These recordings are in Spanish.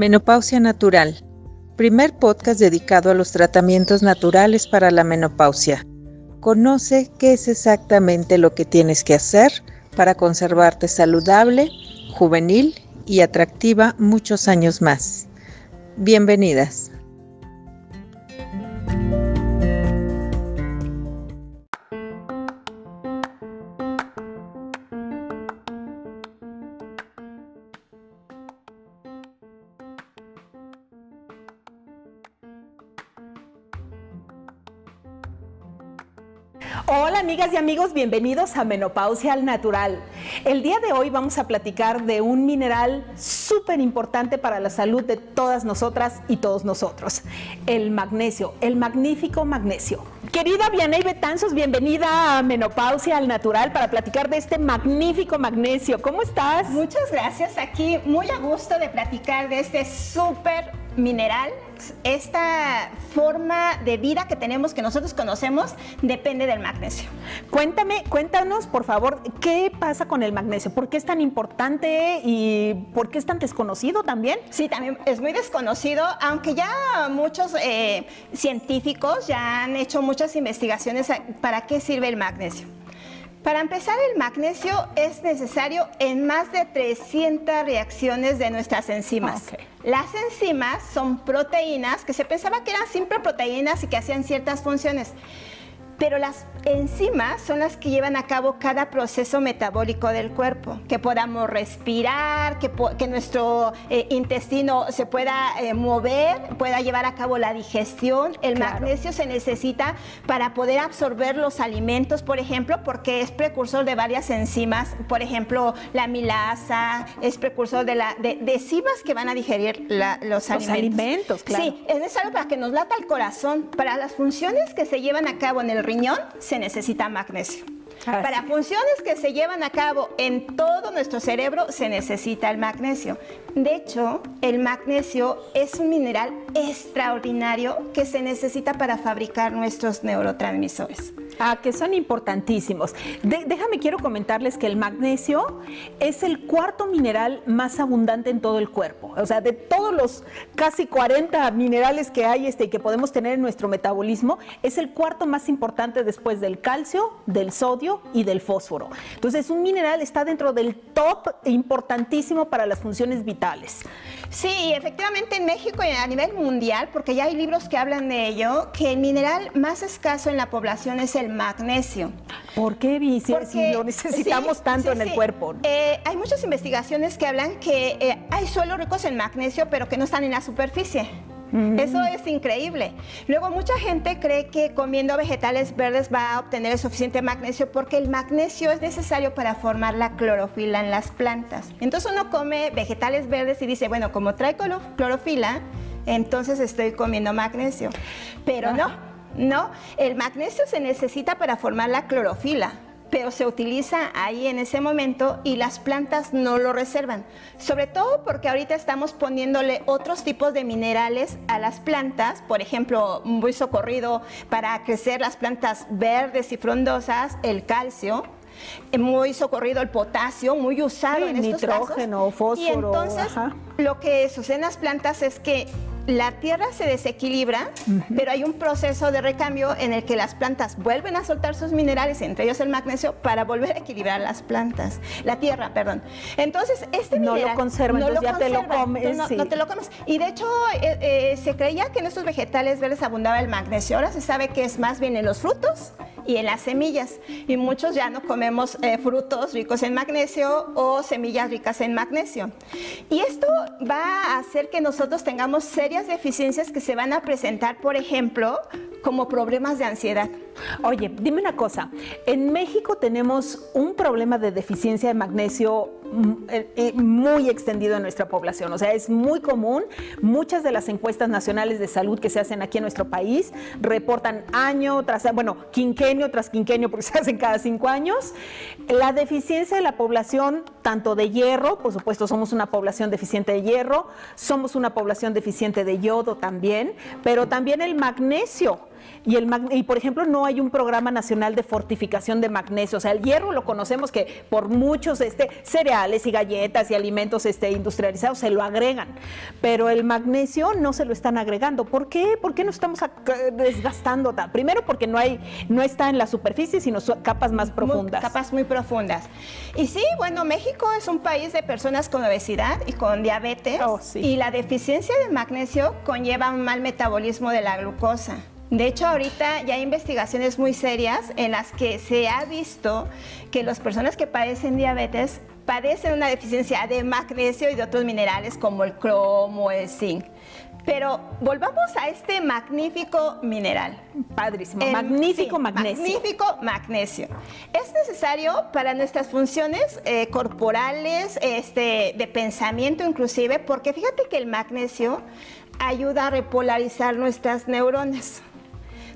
Menopausia Natural, primer podcast dedicado a los tratamientos naturales para la menopausia. Conoce qué es exactamente lo que tienes que hacer para conservarte saludable, juvenil y atractiva muchos años más. Bienvenidas. Amigas y amigos, bienvenidos a Menopausia al Natural. El día de hoy vamos a platicar de un mineral súper importante para la salud de todas nosotras y todos nosotros, el magnesio, el magnífico magnesio. Querida Vianey Betanzos, bienvenida a Menopausia al Natural para platicar de este magnífico magnesio. ¿Cómo estás? Muchas gracias, aquí muy a gusto de platicar de este súper mineral, esta forma de vida que tenemos, que nosotros conocemos, depende del magnesio. Cuéntame, cuéntanos, por favor, ¿qué pasa con el magnesio? ¿Por qué es tan importante y por qué es tan desconocido también? Sí, también es muy desconocido, aunque ya muchos eh, científicos ya han hecho muchas investigaciones para qué sirve el magnesio. Para empezar, el magnesio es necesario en más de 300 reacciones de nuestras enzimas. Las enzimas son proteínas que se pensaba que eran simple proteínas y que hacían ciertas funciones pero las enzimas son las que llevan a cabo cada proceso metabólico del cuerpo, que podamos respirar, que, que nuestro eh, intestino se pueda eh, mover, pueda llevar a cabo la digestión. El magnesio se necesita para poder absorber los alimentos, por ejemplo, porque es precursor de varias enzimas, por ejemplo, la milasa, es precursor de, la, de, enzimas que van a digerir los, los alimentos. claro. Sí, es necesario para que nos lata el corazón, para las funciones que se llevan a cabo en el riñón se necesita magnesio. Para funciones que se llevan a cabo en todo nuestro cerebro se necesita el magnesio. De hecho, el magnesio es un mineral extraordinario que se necesita para fabricar nuestros neurotransmisores. Ah, que son importantísimos. déjame, quiero comentarles que el magnesio es el cuarto mineral más abundante en todo el cuerpo. O sea, de todos los casi 40 minerales que hay este, y que podemos tener en nuestro metabolismo, es el cuarto más importante después del calcio, del sodio y del fósforo. Entonces, un mineral está dentro del top importantísimo para las funciones vitales. Sí, efectivamente en México y a nivel mundial, porque ya hay libros que hablan de ello, que el mineral más escaso en la población es el magnesio. ¿Por qué, si, lo necesitamos tanto en el cuerpo? Eh, hay muchas investigaciones que hablan que eh, hay suelos ricos en magnesio, pero que no están en la superficie. Eso es increíble. Luego, mucha gente cree que comiendo vegetales verdes va a obtener el suficiente magnesio porque el magnesio es necesario para formar la clorofila en las plantas. Entonces uno come vegetales verdes y dice, bueno, como trae clorofila, entonces estoy comiendo magnesio. Pero no. No, el magnesio se necesita para formar la clorofila, pero se utiliza ahí en ese momento y las plantas no lo reservan. Sobre todo porque ahorita estamos poniéndole otros tipos de minerales a las plantas, por ejemplo, muy socorrido para crecer las plantas verdes y frondosas, el calcio, muy socorrido el potasio, muy usado en estos nitrógeno, fósforo. Y entonces lo que sucede en las plantas es que la tierra se desequilibra, pero hay un proceso de recambio en el que las plantas vuelven a soltar sus minerales, entre ellos el magnesio, para volver a equilibrar las plantas, la tierra, perdón. Entonces, este no mineral... lo conserva, no entonces ya te lo comes. No, te lo comes. Y de hecho, eh, eh, se creía que en estos vegetales verdes abundaba el magnesio. Ahora se sabe que es más bien en los frutos y en las semillas. Y muchos ya no comemos eh, frutos ricos en magnesio o semillas ricas en magnesio. Y esto va a hacer que nosotros tengamos serias deficiencias que se van a presentar, por ejemplo, como problemas de ansiedad. Oye, dime una cosa, en México tenemos un problema de deficiencia de magnesio mm, eh, eh, muy extendido en nuestra población, o sea, es muy común, muchas de las encuestas nacionales de salud que se hacen aquí en nuestro país reportan año tras, bueno, quinquenio tras quinquenio, porque se hacen cada cinco años, la deficiencia de la población, tanto de hierro, por supuesto somos una población deficiente de hierro, somos una población deficiente de yodo también, pero también el magnesio y, el y por ejemplo no hay un programa nacional de fortificación de magnesio. O sea, el hierro lo conocemos que por muchos este, cereales y galletas y alimentos este, industrializados se lo agregan, pero el magnesio no se lo están agregando. ¿Por qué? ¿Por qué no estamos desgastando? Primero porque no, hay, no está en la superficie, sino capas más profundas. capas muy profundas. Y sí, bueno, México es un país de personas con obesidad y con diabetes. Oh, y la deficiencia de magnesio conlleva un mal metabolismo de la glucosa. De hecho, ahorita ya hay investigaciones muy serias en las que se ha visto que las personas que padecen diabetes padecen una deficiencia de magnesio y de otros minerales como el cromo, el zinc. Pero volvamos a este magnífico mineral. Padrísimo. magnífico magnesio. Magnífico magnesio. Es necesario para nuestras funciones eh, corporales, este, de pensamiento inclusive, porque fíjate que el magnesio ayuda a repolarizar nuestras neuronas.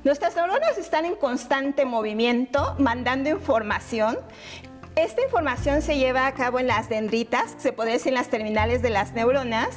Nuestras neuronas están en constante movimiento, mandando información. Esta información se lleva a cabo en las dendritas, se puede decir en las terminales de las neuronas,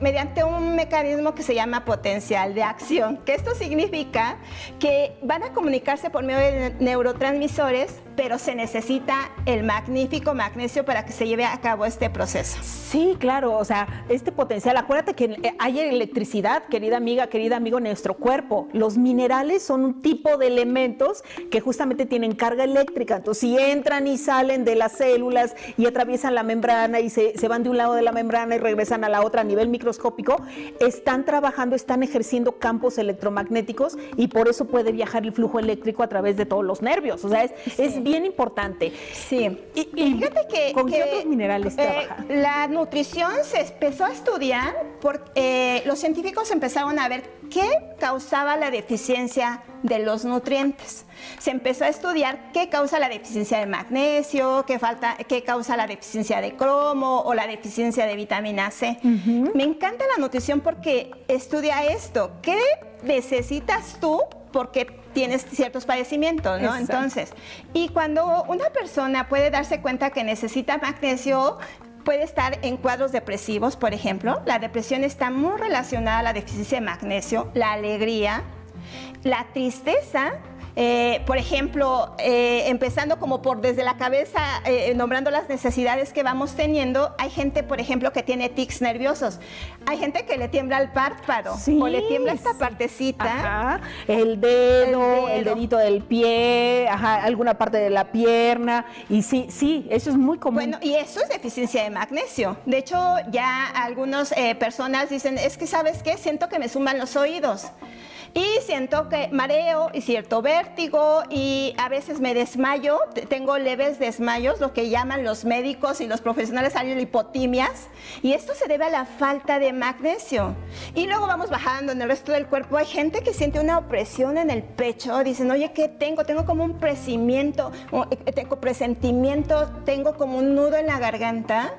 mediante un mecanismo que se llama potencial de acción, que esto significa que van a comunicarse por medio de neurotransmisores, pero se necesita el magnífico magnesio para que se lleve a cabo este proceso. Sí, claro, o sea, este potencial, acuérdate que eh, hay electricidad, querida amiga, querida amigo, en nuestro cuerpo. Los minerales son un tipo de elementos que justamente tienen carga eléctrica, entonces si entran y salen de las células y atraviesan la membrana y se, se van de un lado de la membrana y regresan a la otra nivel microscópico, están trabajando, están ejerciendo campos electromagnéticos y por eso puede viajar el flujo eléctrico a través de todos los nervios. O sea, es, bien importante. Sí. Y, fíjate que, ¿con qué otros minerales eh, trabaja? La nutrición se empezó a estudiar porque eh, los científicos empezaron a ver qué causaba la deficiencia de los nutrientes. Se empezó a estudiar qué causa la deficiencia de magnesio, qué, falta, qué causa la deficiencia de cromo o la deficiencia de vitamina C. Me encanta la nutrición porque estudia esto. ¿Qué necesitas tú? Porque tienes ciertos padecimientos, ¿no? Entonces, y cuando una persona puede darse cuenta que necesita magnesio, puede estar en cuadros depresivos, por ejemplo. La depresión está muy relacionada a la deficiencia de magnesio, la alegría, la tristeza eh, por ejemplo, eh, empezando como por desde la cabeza, eh, nombrando las necesidades que vamos teniendo, hay gente, por ejemplo, que tiene tics nerviosos. Hay gente que le tiembla el párpado o le tiembla esta partecita. El, dedo, el, dedito del pie, alguna parte de la pierna. Y sí, sí, eso es muy común. Bueno, y eso es deficiencia de magnesio. De hecho, ya algunas personas dicen, es que, ¿sabes qué? Siento que me suman los oídos y siento que mareo y cierto vértigo y a veces me desmayo, tengo leves desmayos, lo que llaman los médicos y los profesionales hipotimias y esto se debe a la falta de magnesio. Y luego vamos bajando en el resto del cuerpo, hay gente que siente una opresión en el pecho, dicen, oye, ¿qué tengo? Tengo como un presimiento, eh, tengo presentimiento, tengo como un nudo en la garganta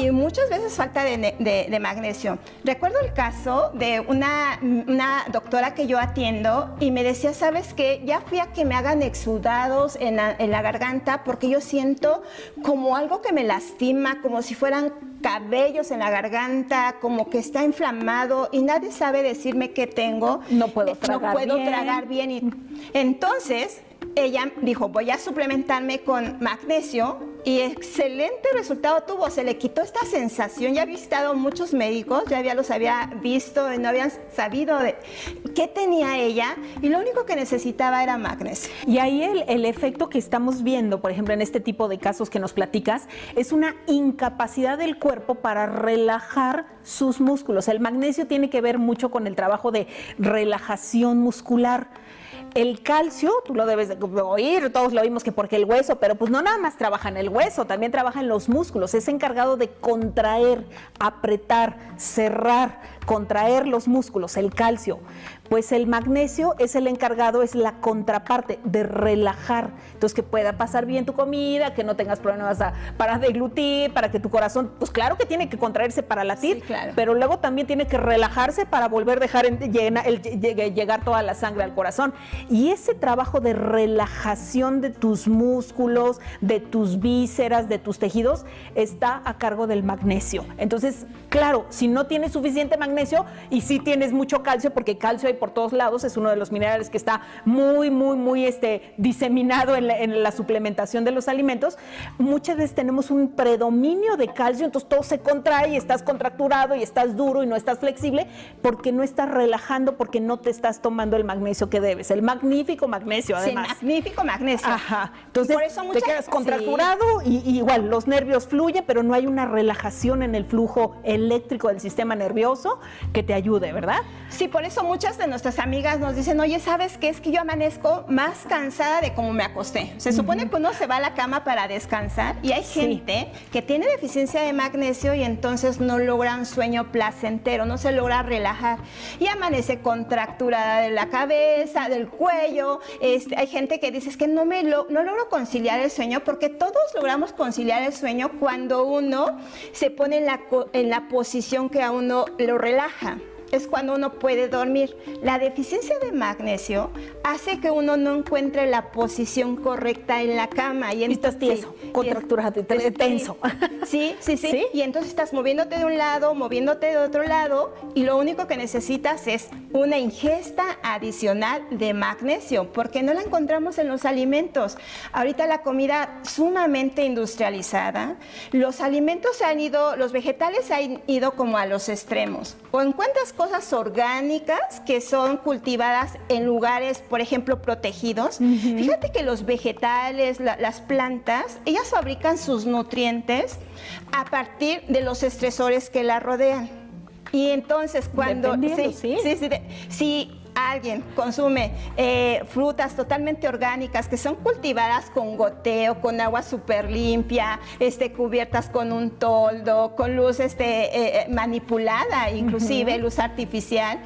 y muchas veces falta de, magnesio. Recuerdo el caso de una, una doctora que yo atiendo y me decía, ¿sabes qué? Ya fui a que me hagan exudados en la, garganta porque yo siento como algo que me lastima, como si fueran cabellos en la garganta, como que está inflamado y nadie sabe decirme qué tengo. No puedo tragar no puedo bien. tragar bien. Y, entonces, ella dijo, voy a suplementarme con magnesio y excelente resultado tuvo. Se le quitó esta sensación. Ya había visitado muchos médicos, ya había, los había visto, y no habían sabido de qué tenía ella y lo único que necesitaba era magnesio. Y ahí el, el efecto que estamos viendo, por ejemplo, en este tipo de casos que nos platicas, es una incapacidad del cuerpo para relajar sus músculos. El magnesio tiene que ver mucho con el trabajo de relajación muscular. El calcio, tú lo debes de oír, todos lo oímos que porque el hueso, pero pues no nada más trabaja en el hueso, también trabaja en los músculos, es encargado de contraer, apretar, cerrar, contraer los músculos, el calcio. Pues el magnesio es el encargado, es la contraparte de relajar. Entonces que pueda pasar bien tu comida, que no tengas problemas para deglutir, para que tu corazón, pues claro que tiene que contraerse para latir, pero luego también tiene que relajarse para volver a dejar llegar toda la sangre al corazón. Y ese trabajo de relajación de tus músculos, de tus vísceras, de tus tejidos, está a cargo del magnesio. Entonces, claro, si no tienes suficiente magnesio y si tienes mucho calcio, porque calcio hay por todos lados, es uno de los minerales que está muy, muy, muy este, diseminado en la, suplementación de los alimentos. Muchas veces tenemos un predominio de calcio, entonces todo se contrae y estás contracturado y estás duro y no estás flexible porque no estás relajando, porque no te estás tomando el magnesio que debes, el magnífico magnesio además. Sí, magnífico magnesio. Ajá. Entonces te quedas contracturado y, igual los nervios fluyen, pero no hay una relajación en el flujo eléctrico del sistema nervioso que te ayude, ¿verdad? Sí, por eso muchas de nuestras amigas nos dicen, oye, ¿sabes qué? Es que yo amanezco más cansada de cómo me acosté. Se supone que uno se va a la cama para descansar y hay gente que tiene deficiencia de magnesio y entonces no logra un sueño placentero, no se logra relajar y amanece contracturada de la cabeza, del cuello. Este, hay gente que dice, es que no, me no logro conciliar el sueño porque todos logramos conciliar el sueño cuando uno se pone en la, en la posición que a uno lo relaja es cuando uno puede dormir. La deficiencia de magnesio hace que uno no encuentre la posición correcta en la cama. Y, estás tieso, contracturado, tenso. Sí, sí, sí, Y entonces estás moviéndote de un lado, moviéndote de otro lado y lo único que necesitas es una ingesta adicional de magnesio, porque no la encontramos en los alimentos. Ahorita la comida sumamente industrializada, los alimentos se han ido, los vegetales se han ido como a los extremos. O encuentras cosas orgánicas que son cultivadas en lugares, por ejemplo, protegidos. Fíjate que los vegetales, las plantas, ellas fabrican sus nutrientes a partir de los estresores que la rodean. Y entonces cuando sí, sí, sí, sí, alguien consume eh, frutas totalmente orgánicas que son cultivadas con goteo, con agua súper limpia, este, cubiertas con un toldo, con luz este, eh, eh, manipulada, inclusive luz artificial,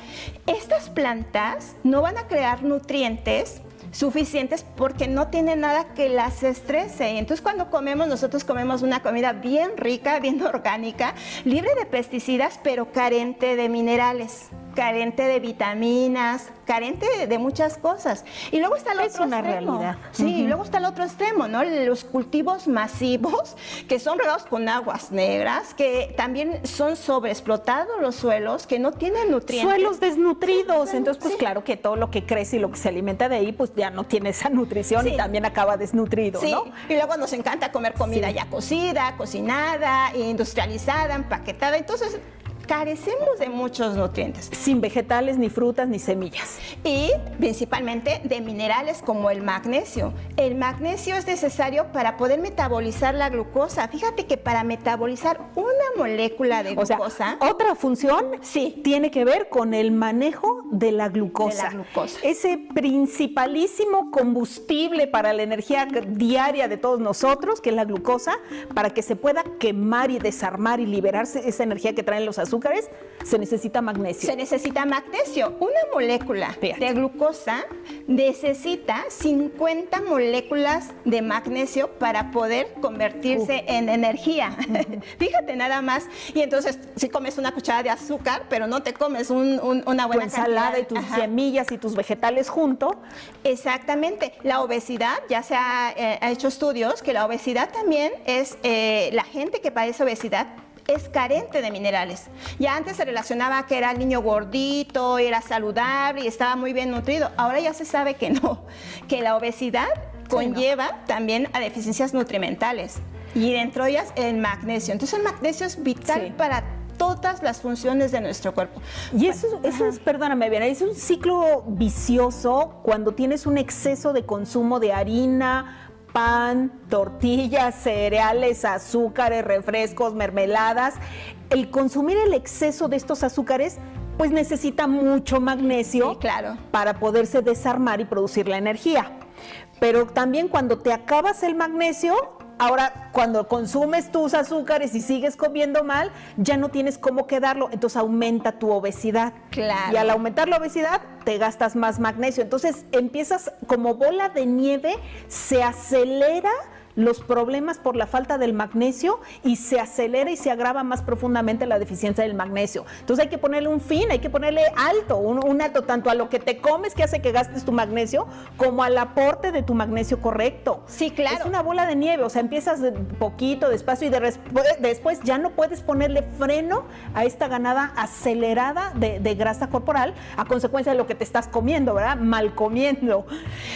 estas plantas no van a crear nutrientes suficientes porque no tienen nada que las estrese. Entonces cuando comemos, nosotros comemos una comida bien rica, bien orgánica, libre de pesticidas, pero carente de minerales carente de vitaminas, carente de, muchas cosas. Y luego está el es otro una extremo. realidad. Sí, y luego está el otro extremo, ¿no? Los cultivos masivos que son regados con aguas negras, que también son sobreexplotados los suelos, que no tienen nutrientes. Suelos desnutridos. Entonces, pues claro que todo lo que crece y lo que se alimenta de ahí, pues ya no tiene esa nutrición y también acaba desnutrido, sí. ¿no? Y luego nos encanta comer comida ya cocida, cocinada, industrializada, empaquetada. Entonces, carecemos de muchos nutrientes. Sin vegetales, ni frutas, ni semillas. Y principalmente de minerales como el magnesio. El magnesio es necesario para poder metabolizar la glucosa. Fíjate que para metabolizar una molécula de glucosa. otra función sí. tiene que ver con el manejo de la glucosa. De la glucosa. Ese principalísimo combustible para la energía diaria de todos nosotros, que es la glucosa, para que se pueda quemar y desarmar y liberarse esa energía que traen los azúcares azúcares, se necesita magnesio. Se necesita magnesio. Una molécula de glucosa necesita 50 moléculas de magnesio para poder convertirse en energía. Fíjate nada más. Y entonces, si comes una cucharada de azúcar, pero no te comes una buena ensalada y tus semillas y tus vegetales junto. Exactamente. La obesidad, ya se ha, eh, hecho estudios que la obesidad también es eh, la gente que padece obesidad es carente de minerales. Ya antes se relacionaba que era el niño gordito, era saludable y estaba muy bien nutrido. Ahora ya se sabe que no, que la obesidad conlleva también a deficiencias nutrimentales y dentro de ellas el magnesio. Entonces el magnesio es vital para todas las funciones de nuestro cuerpo. Y eso, eso es, perdóname es un ciclo vicioso cuando tienes un exceso de consumo de harina, pan, tortillas, cereales, azúcares, refrescos, mermeladas. El consumir el exceso de estos azúcares pues necesita mucho magnesio claro. para poderse desarmar y producir la energía. Pero también cuando te acabas el magnesio, Ahora, cuando consumes tus azúcares y sigues comiendo mal, ya no tienes cómo quedarlo, entonces aumenta tu obesidad. Claro. Y al aumentar la obesidad, te gastas más magnesio. Entonces empiezas como bola de nieve, se acelera los problemas por la falta del magnesio y se acelera y se agrava más profundamente la deficiencia del magnesio. Entonces hay que ponerle un fin, hay que ponerle alto, un, alto tanto a lo que te comes que hace que gastes tu magnesio como al aporte de tu magnesio correcto. Sí, claro. Es una bola de nieve, o sea, empiezas poquito, despacio y después ya no puedes ponerle freno a esta ganada acelerada de, de grasa corporal a consecuencia de lo que te estás comiendo, ¿verdad? Mal comiendo.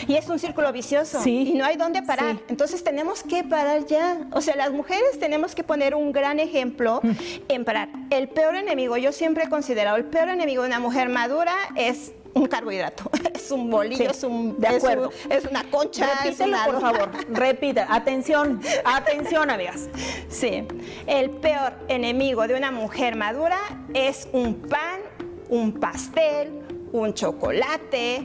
Y es un círculo vicioso. Sí. Y no hay dónde parar. Entonces tenemos que parar ya. O sea, las mujeres tenemos que poner un gran ejemplo mm. en parar. El peor enemigo, yo siempre he considerado, el peor enemigo de una mujer madura es un carbohidrato. Es un bolillo, es un. De acuerdo. Es, una concha. Repítelo, por favor. Repite. Atención, atención, amigas. Sí. El peor enemigo de una mujer madura es un pan, un pastel, un chocolate,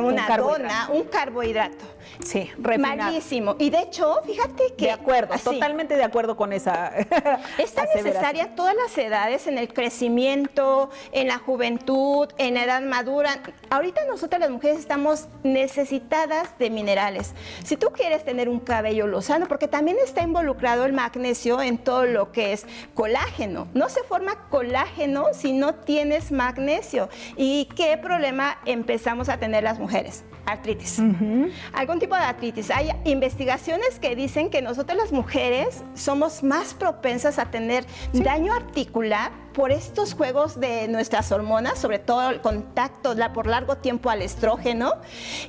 una dona, un carbohidrato. Sí, Malísimo. Y de hecho, fíjate que... De acuerdo, totalmente de acuerdo con esa Es tan necesaria a todas las edades, en el crecimiento, en la juventud, en la edad madura. Ahorita nosotras las mujeres estamos necesitadas de minerales. Si tú quieres tener un cabello lozano, porque también está involucrado el magnesio en todo lo que es colágeno. No se forma colágeno si no tienes magnesio. ¿Y qué problema empezamos a tener las mujeres? Artritis. Algún tipo de artritis. Hay investigaciones que dicen que nosotras las mujeres somos más propensas a tener daño articular por estos juegos de nuestras hormonas, sobre todo el contacto por largo tiempo al estrógeno,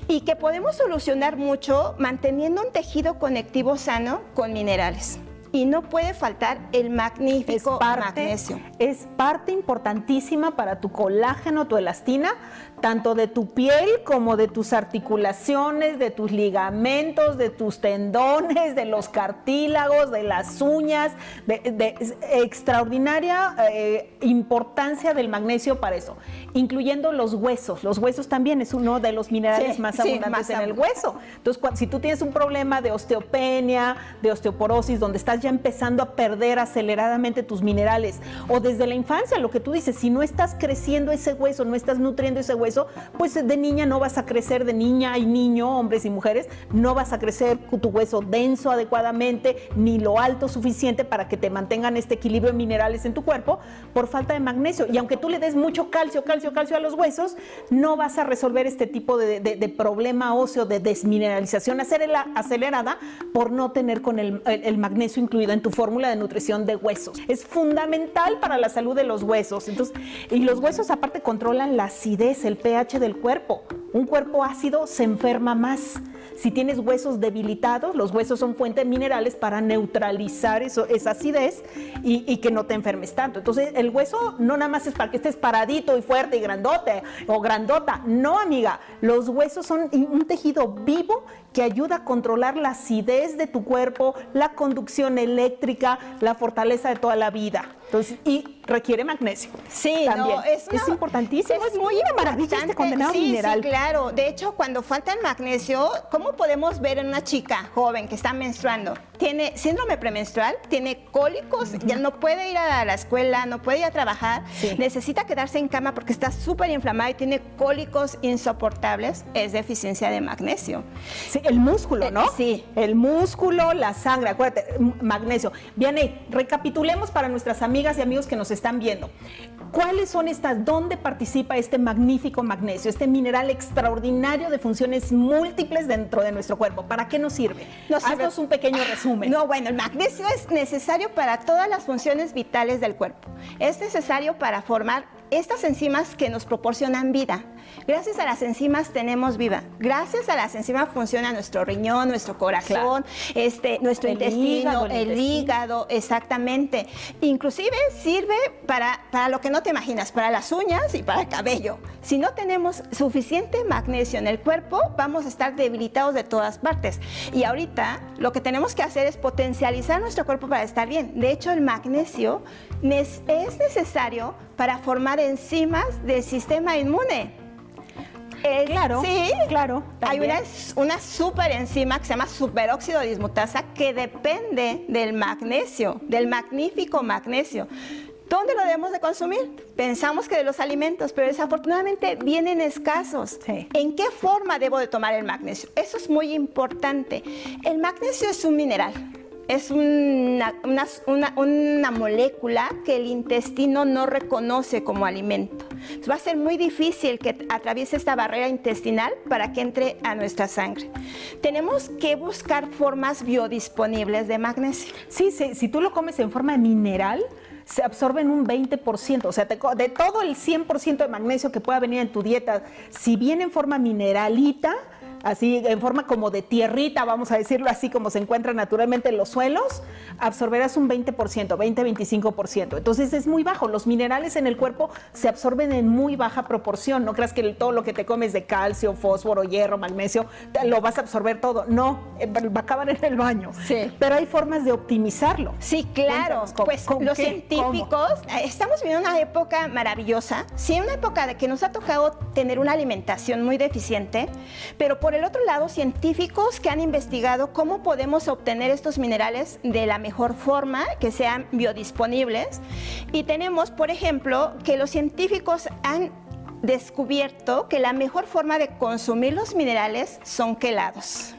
y que podemos solucionar mucho manteniendo un tejido conectivo sano con minerales y no puede faltar el magnífico magnesio. Es parte importantísima para tu colágeno, tu elastina, tanto de tu piel como de tus articulaciones, de tus ligamentos, de tus tendones, de los cartílagos, de las uñas, de, extraordinaria eh, importancia del magnesio para eso, incluyendo los huesos. Los huesos también es uno de los minerales más abundantes en el hueso. Entonces, si tú tienes un problema de osteopenia, de osteoporosis, donde estás ya empezando a perder aceleradamente tus minerales, o desde la infancia, lo que tú dices, si no estás creciendo ese hueso, no estás nutriendo ese hueso, eso, pues de niña no vas a crecer, de niña y niño, hombres y mujeres, no vas a crecer tu hueso denso adecuadamente, ni lo alto suficiente para que te mantengan este equilibrio de minerales en tu cuerpo por falta de magnesio. Y aunque tú le des mucho calcio, calcio, calcio a los huesos, no vas a resolver este tipo de, problema óseo de desmineralización acelerada por no tener con el, el magnesio incluido en tu fórmula de nutrición de huesos. Es fundamental para la salud de los huesos. Entonces, y los huesos aparte controlan la acidez, el pH del cuerpo. Un cuerpo ácido se enferma más. Si tienes huesos debilitados, los huesos son fuente de minerales para neutralizar eso, esa acidez y, que no te enfermes tanto. Entonces, el hueso no nada más es para que estés paradito y fuerte y grandote o grandota. No, amiga, los huesos son un tejido vivo que ayuda a controlar la acidez de tu cuerpo, la conducción eléctrica, la fortaleza de toda la vida. Entonces, y requiere magnesio. Sí, también. es, importantísimo. Es, muy una maravilla este condenado sí, mineral. Sí, claro. De hecho, cuando falta el magnesio, ¿cómo podemos ver en una chica joven que está menstruando? Tiene síndrome premenstrual, tiene cólicos, ya no puede ir a la escuela, no puede ir a trabajar, necesita quedarse en cama porque está súper inflamada y tiene cólicos insoportables, es deficiencia de magnesio. Sí, el músculo, ¿no? Eh, sí. El músculo, la sangre, acuérdate, magnesio. Bien, recapitulemos para nuestras amigas y amigos que nos están viendo. ¿Cuáles son estas? ¿Dónde participa este magnífico magnesio, este mineral extraordinario de funciones múltiples dentro de nuestro cuerpo? ¿Para qué nos sirve? Nos Haznos un pequeño resumen. No, bueno, el magnesio es necesario para todas las funciones vitales del cuerpo. Es necesario para formar estas enzimas que nos proporcionan vida. Gracias a las enzimas tenemos vida. Gracias a las enzimas funciona nuestro riñón, nuestro corazón, este, nuestro intestino, el, hígado, exactamente. Inclusive sirve para, para lo que no te imaginas, para las uñas y para el cabello. Si no tenemos suficiente magnesio en el cuerpo, vamos a estar debilitados de todas partes. Y ahorita lo que tenemos que hacer es potencializar nuestro cuerpo para estar bien. De hecho, el magnesio es necesario para formar enzimas del sistema inmune. Eh, claro, sí, claro. Hay una, una super enzima que se llama superóxido dismutasa que depende del magnesio, del magnífico magnesio. ¿Dónde lo debemos de consumir? Pensamos que de los alimentos, pero desafortunadamente vienen escasos. ¿En qué forma debo de tomar el magnesio? Eso es muy importante. El magnesio es un mineral es una, molécula que el intestino no reconoce como alimento. va a ser muy difícil que atraviese esta barrera intestinal para que entre a nuestra sangre. Tenemos que buscar formas biodisponibles de magnesio. Sí, sí si tú lo comes en forma mineral, se absorben un 20%, o sea, de todo el 100% de magnesio que pueda venir en tu dieta, si viene en forma mineralita, así en forma como de tierrita, vamos a decirlo así, como se encuentra naturalmente en los suelos, absorberás un 20%, 20-25%. Entonces es muy bajo. Los minerales en el cuerpo se absorben en muy baja proporción. No creas que todo lo que te comes de calcio, fósforo, hierro, magnesio, lo vas a absorber todo. No, eh, va a acabar en el baño. Sí. Pero hay formas de optimizarlo. Sí, claro. pues los científicos, eh, estamos viviendo una época maravillosa. Sí, una época de que nos ha tocado tener una alimentación muy deficiente, pero por el otro lado, científicos que han investigado cómo podemos obtener estos minerales de la mejor forma, que sean biodisponibles. Y tenemos, por ejemplo, que los científicos han descubierto que la mejor forma de consumir los minerales son quelados.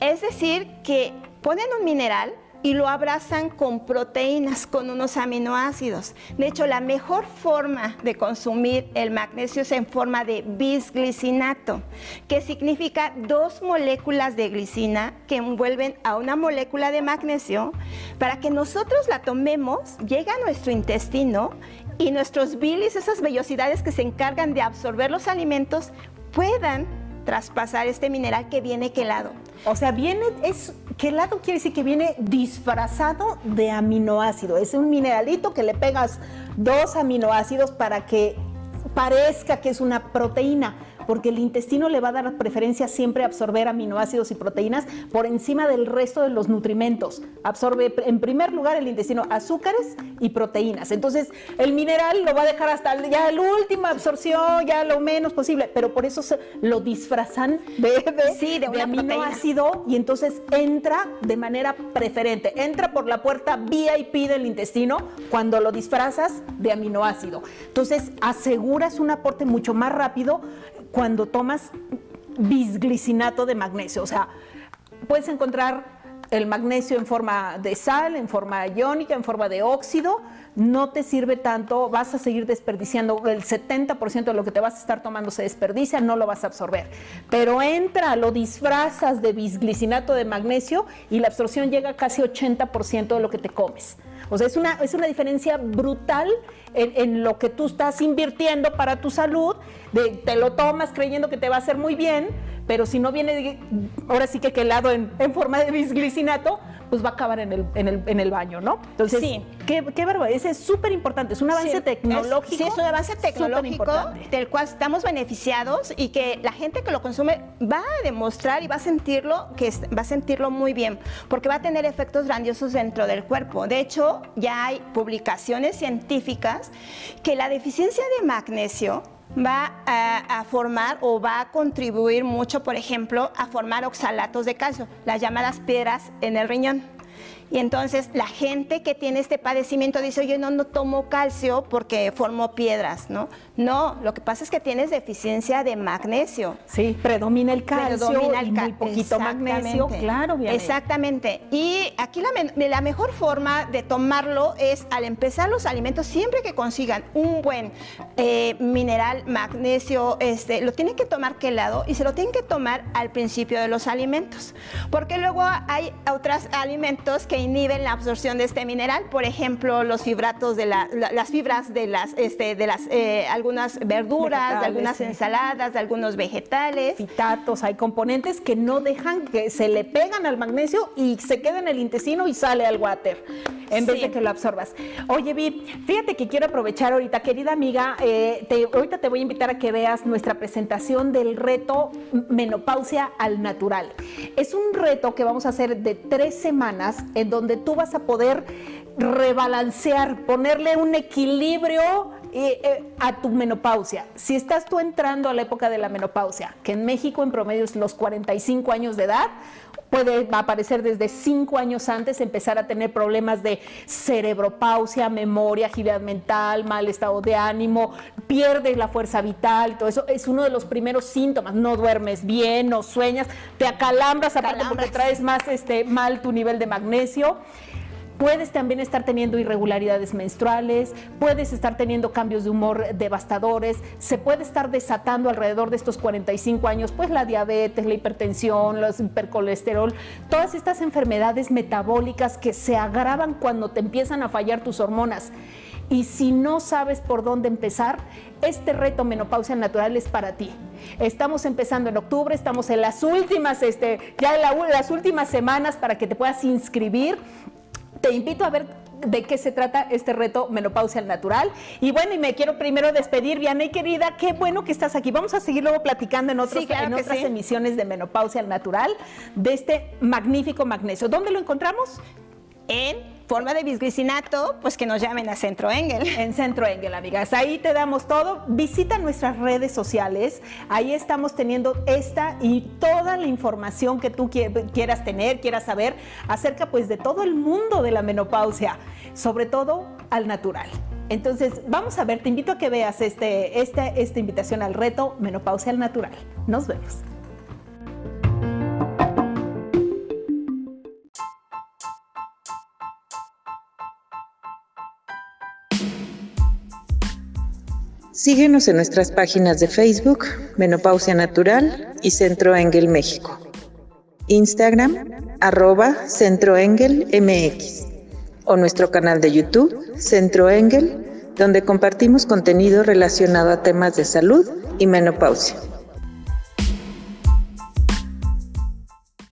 Es decir, que ponen un mineral, y lo abrazan con proteínas, con unos aminoácidos. De hecho, la mejor forma de consumir el magnesio es en forma de bisglicinato, que significa dos moléculas de glicina que envuelven a una molécula de magnesio para que nosotros la tomemos, llega a nuestro intestino y nuestros bilis, esas vellosidades que se encargan de absorber los alimentos, puedan traspasar este mineral que viene quelado. O sea, viene, es, quelado quiere decir que viene disfrazado de aminoácido. Es un mineralito que le pegas dos aminoácidos para que parezca que es una proteína porque el intestino le va a dar preferencia siempre a absorber aminoácidos y proteínas por encima del resto de los nutrimentos. Absorbe en primer lugar el intestino azúcares y proteínas. Entonces, el mineral lo va a dejar hasta ya la última absorción, ya lo menos posible, pero por eso se, lo disfrazan de, de, aminoácido y entonces entra de manera preferente. Entra por la puerta VIP del intestino cuando lo disfrazas de aminoácido. Entonces, aseguras un aporte mucho más rápido cuando tomas bisglicinato de magnesio. O sea, puedes encontrar el magnesio en forma de sal, en forma iónica, en forma de óxido, no te sirve tanto, vas a seguir desperdiciando, el 70% de lo que te vas a estar tomando se desperdicia, no lo vas a absorber. Pero entra, lo disfrazas de bisglicinato de magnesio y la absorción llega a casi 80% de lo que te comes. O sea, es una, es una diferencia brutal en, lo que tú estás invirtiendo para tu salud, de, te lo tomas creyendo que te va a hacer muy bien, pero si no viene, ahora sí que quelado en, en forma de bisglicinato, pues va a acabar en el, en el, en el baño, ¿no? Entonces, sí. qué, qué ese es súper importante, es un avance tecnológico. sí, es un avance tecnológico del cual estamos beneficiados y que la gente que lo consume va a demostrar y va a sentirlo, que va a sentirlo muy bien, porque va a tener efectos grandiosos dentro del cuerpo. De hecho, ya hay publicaciones científicas que la deficiencia de magnesio va a, formar o va a contribuir mucho, por ejemplo, a formar oxalatos de calcio, las llamadas piedras en el riñón. Y entonces la gente que tiene este padecimiento dice, oye, no, no tomo calcio porque formo piedras, ¿no? No, lo que pasa es que tienes deficiencia de magnesio. Sí, predomina el calcio predomina el muy poquito magnesio, claro. Bien Exactamente. Y aquí la, la mejor forma de tomarlo es al empezar los alimentos, siempre que consigan un buen eh, mineral, magnesio, este, lo tienen que tomar quelado y se lo tienen que tomar al principio de los alimentos. Porque luego hay otros alimentos que inhiben la absorción de este mineral, por ejemplo, los fibratos de las fibras de las, este, de las eh, algunas verduras, de algunas ensaladas, de algunos vegetales. Fitatos, hay componentes que no dejan que se le pegan al magnesio y se queda en el intestino y sale al water, en vez de que lo absorbas. Oye, Vi, fíjate que quiero aprovechar ahorita, querida amiga, eh, ahorita te voy a invitar a que veas nuestra presentación del reto Menopausia al Natural. Es un reto que vamos a hacer de tres semanas en donde tú vas a poder rebalancear, ponerle un equilibrio eh, a tu menopausia. Si estás tú entrando a la época de la menopausia, que en México en promedio es los 45 años de edad, puede aparecer desde 5 años antes, empezar a tener problemas de cerebropausia, memoria, agilidad mental, mal estado de ánimo, pierdes la fuerza vital, todo eso es uno de los primeros síntomas. No duermes bien, no sueñas, te acalambras aparte porque traes más este, mal tu nivel de magnesio. Puedes también estar teniendo irregularidades menstruales, puedes estar teniendo cambios de humor devastadores, se puede estar desatando alrededor de estos 45 años, pues la diabetes, la hipertensión, los hipercolesterol, todas estas enfermedades metabólicas que se agravan cuando te empiezan a fallar tus hormonas. Y si no sabes por dónde empezar, este reto menopausia natural es para ti. Estamos empezando en octubre, estamos en las últimas, este, ya en las últimas semanas para que te puedas inscribir te invito a ver de qué se trata este reto Menopausia al Natural. Y bueno, y me quiero primero despedir, Vianey querida, qué bueno que estás aquí. Vamos a seguir luego platicando en, otros, en otras emisiones de Menopausia al Natural de este magnífico magnesio. ¿Dónde lo encontramos? En forma de bisglicinato, pues que nos llamen a Centro Engel. En Centro Engel, amigas. Ahí te damos todo. Visita nuestras redes sociales. Ahí estamos teniendo esta y toda la información que tú quieras tener, quieras saber acerca pues de todo el mundo de la menopausia, sobre todo al natural. Entonces, vamos a ver, te invito a que veas este, este esta invitación al reto Menopausia al Natural. Nos vemos. Síguenos en nuestras páginas de Facebook, Menopausia Natural y Centro Engel México. Instagram, arroba Centro Engel MX. O nuestro canal de YouTube, Centro Engel, donde compartimos contenido relacionado a temas de salud y menopausia.